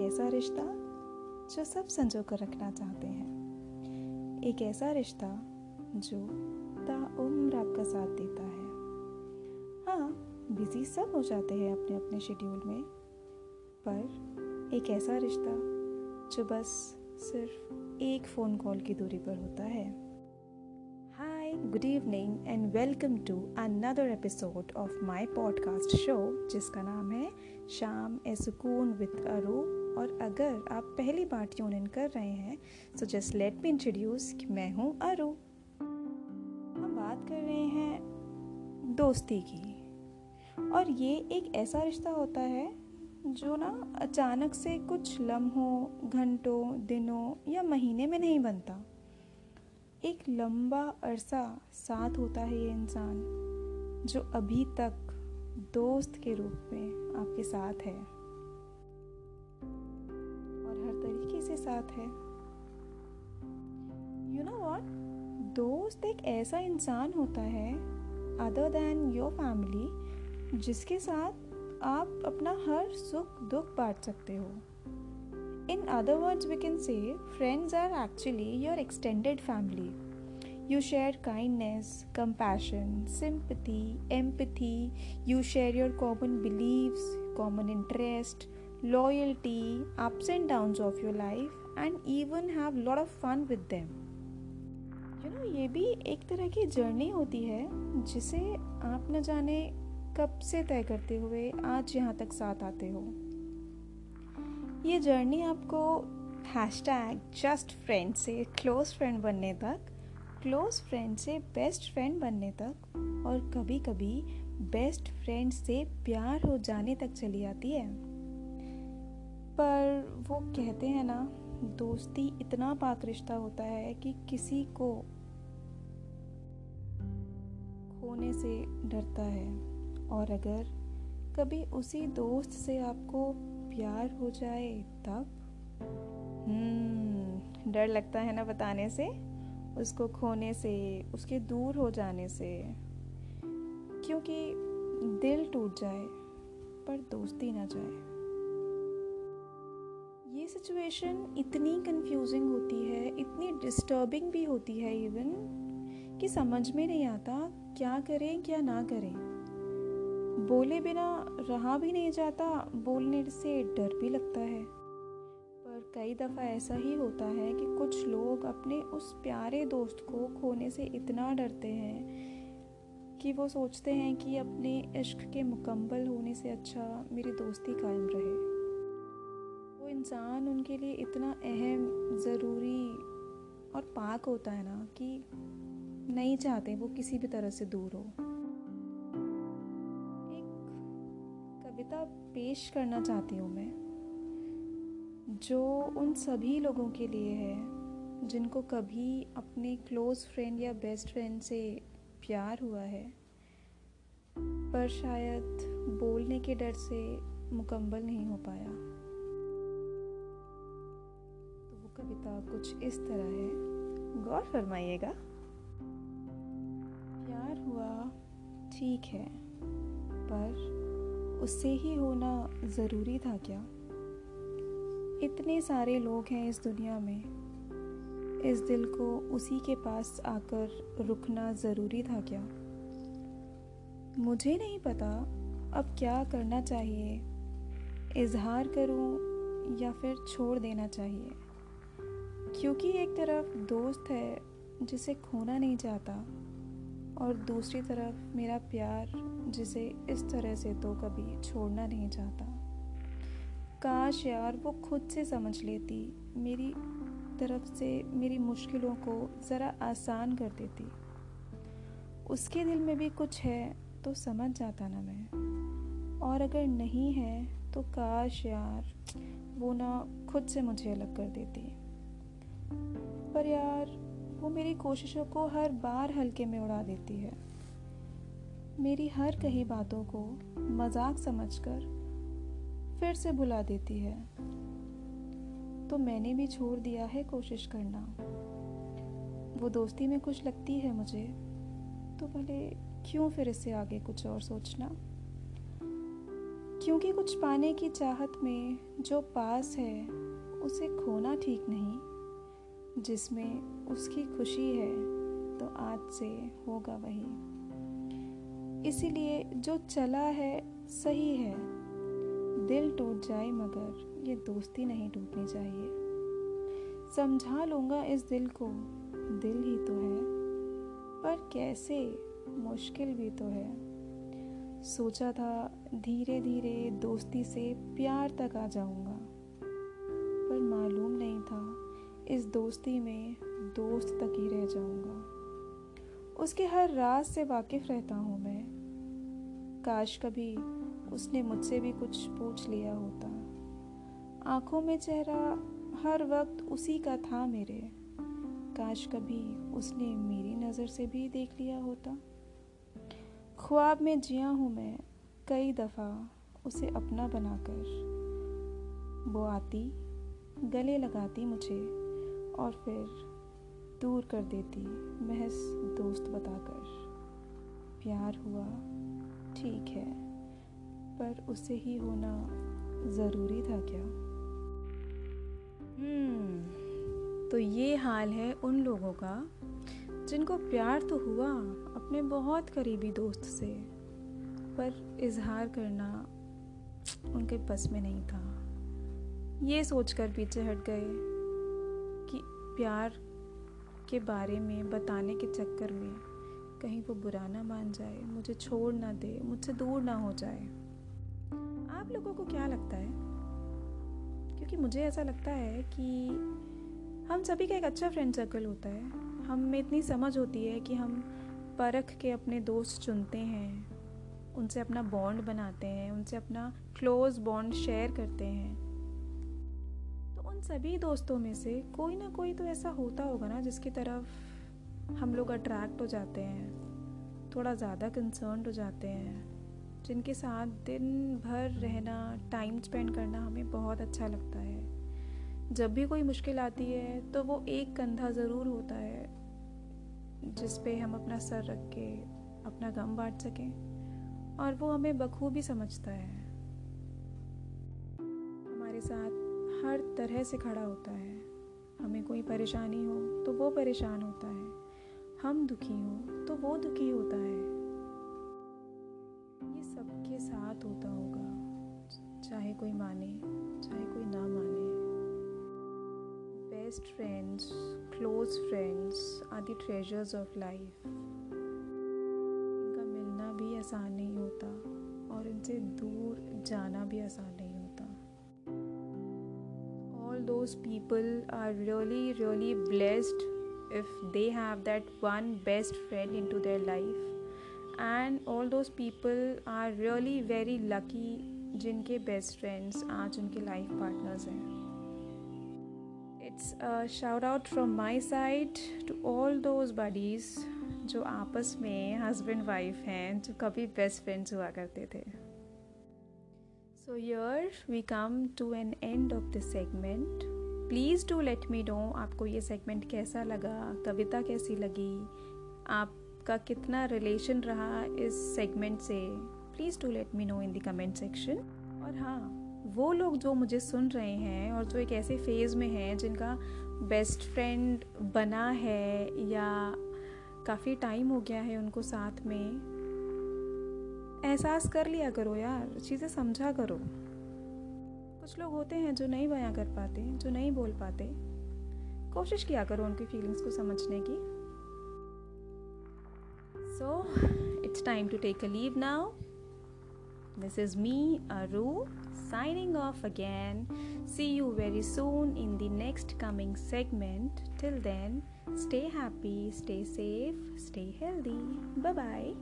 ऐसा रिश्ता जो सब संजो कर रखना चाहते हैं। एक ऐसा रिश्ता जो ताउम्र आपका साथ देता है। हाँ बिज़ी सब हो जाते हैं अपने अपने शेड्यूल में, पर एक ऐसा रिश्ता जो बस सिर्फ़ एक फ़ोन कॉल की दूरी पर होता है। Good evening and welcome to another episode of my podcast show जिसका नाम है शाम ए सुकून विद अरू। और अगर आप पहली बार ट्यून इन कर रहे हैं so just let me introduce कि मैं हूँ अरू। हम बात कर रहे हैं दोस्ती की। और ये एक ऐसा रिश्ता होता है जो ना अचानक से कुछ लम्हों, घंटों, दिनों या महीने में नहीं बनता। एक लंबा अरसा साथ होता है ये इंसान, जो अभी तक दोस्त के रूप में आपके साथ है। और हर तरीके से साथ है। यू नो वॉट दोस्त एक ऐसा इंसान होता है अदर देन योर फैमिली जिसके साथ आप अपना हर सुख दुख बांट सकते हो। In other words, we can say friends are actually your extended family. You share kindness, compassion, sympathy, empathy. You share your common beliefs, common interest, loyalty, ups and downs of your life, and even have lot of fun with them. You You know know, ये भी एक तरह की journey होती है जिसे आप न जाने कब से तय करते हुए आज यहाँ तक साथ आते हो ये जर्नी आपको हैश टैग जस्ट फ्रेंड से क्लोज फ्रेंड बनने तक क्लोज फ्रेंड से बेस्ट फ्रेंड बनने तक और कभी कभी बेस्ट फ्रेंड से प्यार हो जाने तक चली आती है। पर वो कहते हैं ना, दोस्ती इतना पाक रिश्ता होता है कि किसी को खोने से डरता है। और अगर कभी उसी दोस्त से आपको प्यार हो जाए तब? हम्म डर लगता है ना बताने से? उसको खोने से, उसके दूर हो जाने से। क्योंकि दिल टूट जाए, पर दोस्ती ना जाए। ये सिचुएशन इतनी कंफ्यूजिंग होती है, इतनी डिस्टर्बिंग भी होती है इवन कि समझ में नहीं आता क्या करें, क्या ना करें। बोले बिना रहा भी नहीं जाता, बोलने से डर भी लगता है। पर कई दफ़ा ऐसा ही होता है कि कुछ लोग अपने उस प्यारे दोस्त को खोने से इतना डरते हैं कि वो सोचते हैं कि अपने इश्क के मुकम्मल होने से अच्छा मेरी दोस्ती कायम रहे। वो इंसान उनके लिए इतना अहम, ज़रूरी और पाक होता है ना कि नहीं चाहते वो किसी भी तरह से दूर हो। कविता पेश करना चाहती हूँ मैं, जो उन सभी लोगों के लिए है, जिनको कभी अपने क्लोज़ फ्रेंड या बेस्ट फ्रेंड से प्यार हुआ है, पर शायद बोलने के डर से मुकम्मल नहीं हो पाया। तो वो कविता कुछ इस तरह है। गौर फरमाइएगा। प्यार हुआ, ठीक है, पर उससे ही होना ज़रूरी था क्या? इतने सारे लोग हैं इस दुनिया में। इस दिल को उसी के पास आकर रुकना ज़रूरी था क्या? मुझे नहीं पता अब क्या करना चाहिए। इजहार करूँ या फिर छोड़ देना चाहिए? क्योंकि एक तरफ़ दोस्त है जिसे खोना नहीं चाहता। और दूसरी तरफ़ मेरा प्यार जिसे इस तरह से तो कभी छोड़ना नहीं चाहता। काश यार, वो खुद से समझ लेती, मेरी तरफ़ से मेरी मुश्किलों को ज़रा आसान कर देती। उसके दिल में भी कुछ है तो समझ जाता ना मैं। और अगर नहीं है तो काश यार, वो ना खुद से मुझे अलग कर देती। पर यार वो मेरी कोशिशों को हर बार हल्के में उड़ा देती है। मेरी हर कही बातों को मज़ाक समझकर फिर से भुला देती है। तो मैंने भी छोड़ दिया है कोशिश करना। वो दोस्ती में कुछ लगती है मुझे। तो भले क्यों फिर इससे आगे कुछ और सोचना? क्योंकि कुछ पाने की चाहत में जो पास है, उसे खोना ठीक नहीं। जिसमें उसकी खुशी है तो आज से होगा वही। इसीलिए जो चला है, सही है। दिल टूट जाए मगर ये दोस्ती नहीं टूटनी चाहिए। समझा लूँगा इस दिल को, दिल ही तो है। पर कैसे? मुश्किल भी तो है। सोचा था धीरे धीरे दोस्ती से प्यार तक आ जाऊँगा। पर मालूम नहीं था इस दोस्ती में दोस्त तक ही रह जाऊँगा। उसके हर राज से वाकिफ रहता हूँ मैं। काश कभी उसने मुझसे भी कुछ पूछ लिया होता। आँखों में चेहरा हर वक्त उसी का था मेरे। काश कभी उसने मेरी नज़र से भी देख लिया होता। ख्वाब में जिया हूँ मैं, कई दफ़ा उसे अपना बनाकर। वो आती, गले लगाती मुझे। और फिर दूर कर देती महज दोस्त बताकर। प्यार हुआ, ठीक है, पर उसे ही होना ज़रूरी था क्या? हम्म तो ये हाल है उन लोगों का, जिनको प्यार तो हुआ अपने बहुत करीबी दोस्त से, पर इजहार करना उनके बस में नहीं था। ये सोचकर पीछे हट गए। प्यार के बारे में बताने के चक्कर में कहीं वो बुरा ना मान जाए, मुझे छोड़ ना दे, मुझसे दूर ना हो जाए। आप लोगों को क्या लगता है? क्योंकि मुझे ऐसा लगता है कि हम सभी का एक अच्छा फ्रेंड सर्कल होता है। हम में इतनी समझ होती है कि हम परख के अपने दोस्त चुनते हैं, उनसे अपना बॉन्ड बनाते हैं, उनसे अपना क्लोज बॉन्ड शेयर करते हैं। सभी दोस्तों में से कोई ना कोई तो ऐसा होता होगा ना जिसकी तरफ़ हम लोग अट्रैक्ट हो जाते हैं, थोड़ा ज़्यादा कंसर्न हो जाते हैं, जिनके साथ दिन भर रहना टाइम स्पेंड करना हमें बहुत अच्छा लगता है। जब भी कोई मुश्किल आती है तो वो एक कंधा ज़रूर होता है, जिस पे हम अपना सर रख के, अपना गम बांट सकें, और वो हमें बखूबी समझता है। हमारे साथ हर तरह से खड़ा होता है। हमें कोई परेशानी हो तो वो परेशान होता है। हम दुखी हो तो वो दुखी होता है। ये सबके साथ होता होगा। चाहे कोई माने, चाहे कोई ना माने। Best friends close friends are the treasures of life इनका मिलना भी आसान नहीं होता, और इनसे दूर जाना भी आसान नहीं होता all those people are really really blessed if they have that one best friend into their life. And all those people are really very lucky जिनके बेस्ट फ्रेंड्स आज उनके लाइफ पार्टनर्स हैं। It's shout out from my side to all those buddies जो आपस में husband wife हैं, जो कभी बेस्ट फ्रेंड्स हुआ करते थे। So yeah we come to an end of this segment please do let me know आपको ये सेगमेंट कैसा लगा, कविता कैसी लगी, आपका कितना रिलेशन रहा इस सेगमेंट से। Please do let me know in the comment section और हाँ वो लोग जो मुझे सुन रहे हैं और जो एक ऐसे फ़ेज़ में हैं जिनका बेस्ट फ्रेंड बना है या काफ़ी टाइम हो गया है उनको साथ में, एहसास कर लिया करो यार, चीज़ें समझा करो। कुछ लोग होते हैं जो नहीं बयां कर पाते, जो नहीं बोल पाते। कोशिश किया करो उनकी फीलिंग्स को समझने की। So it's time to take a leave now this is me Aru signing off again see you very soon in the next coming segment till then stay happy stay safe stay healthy bye bye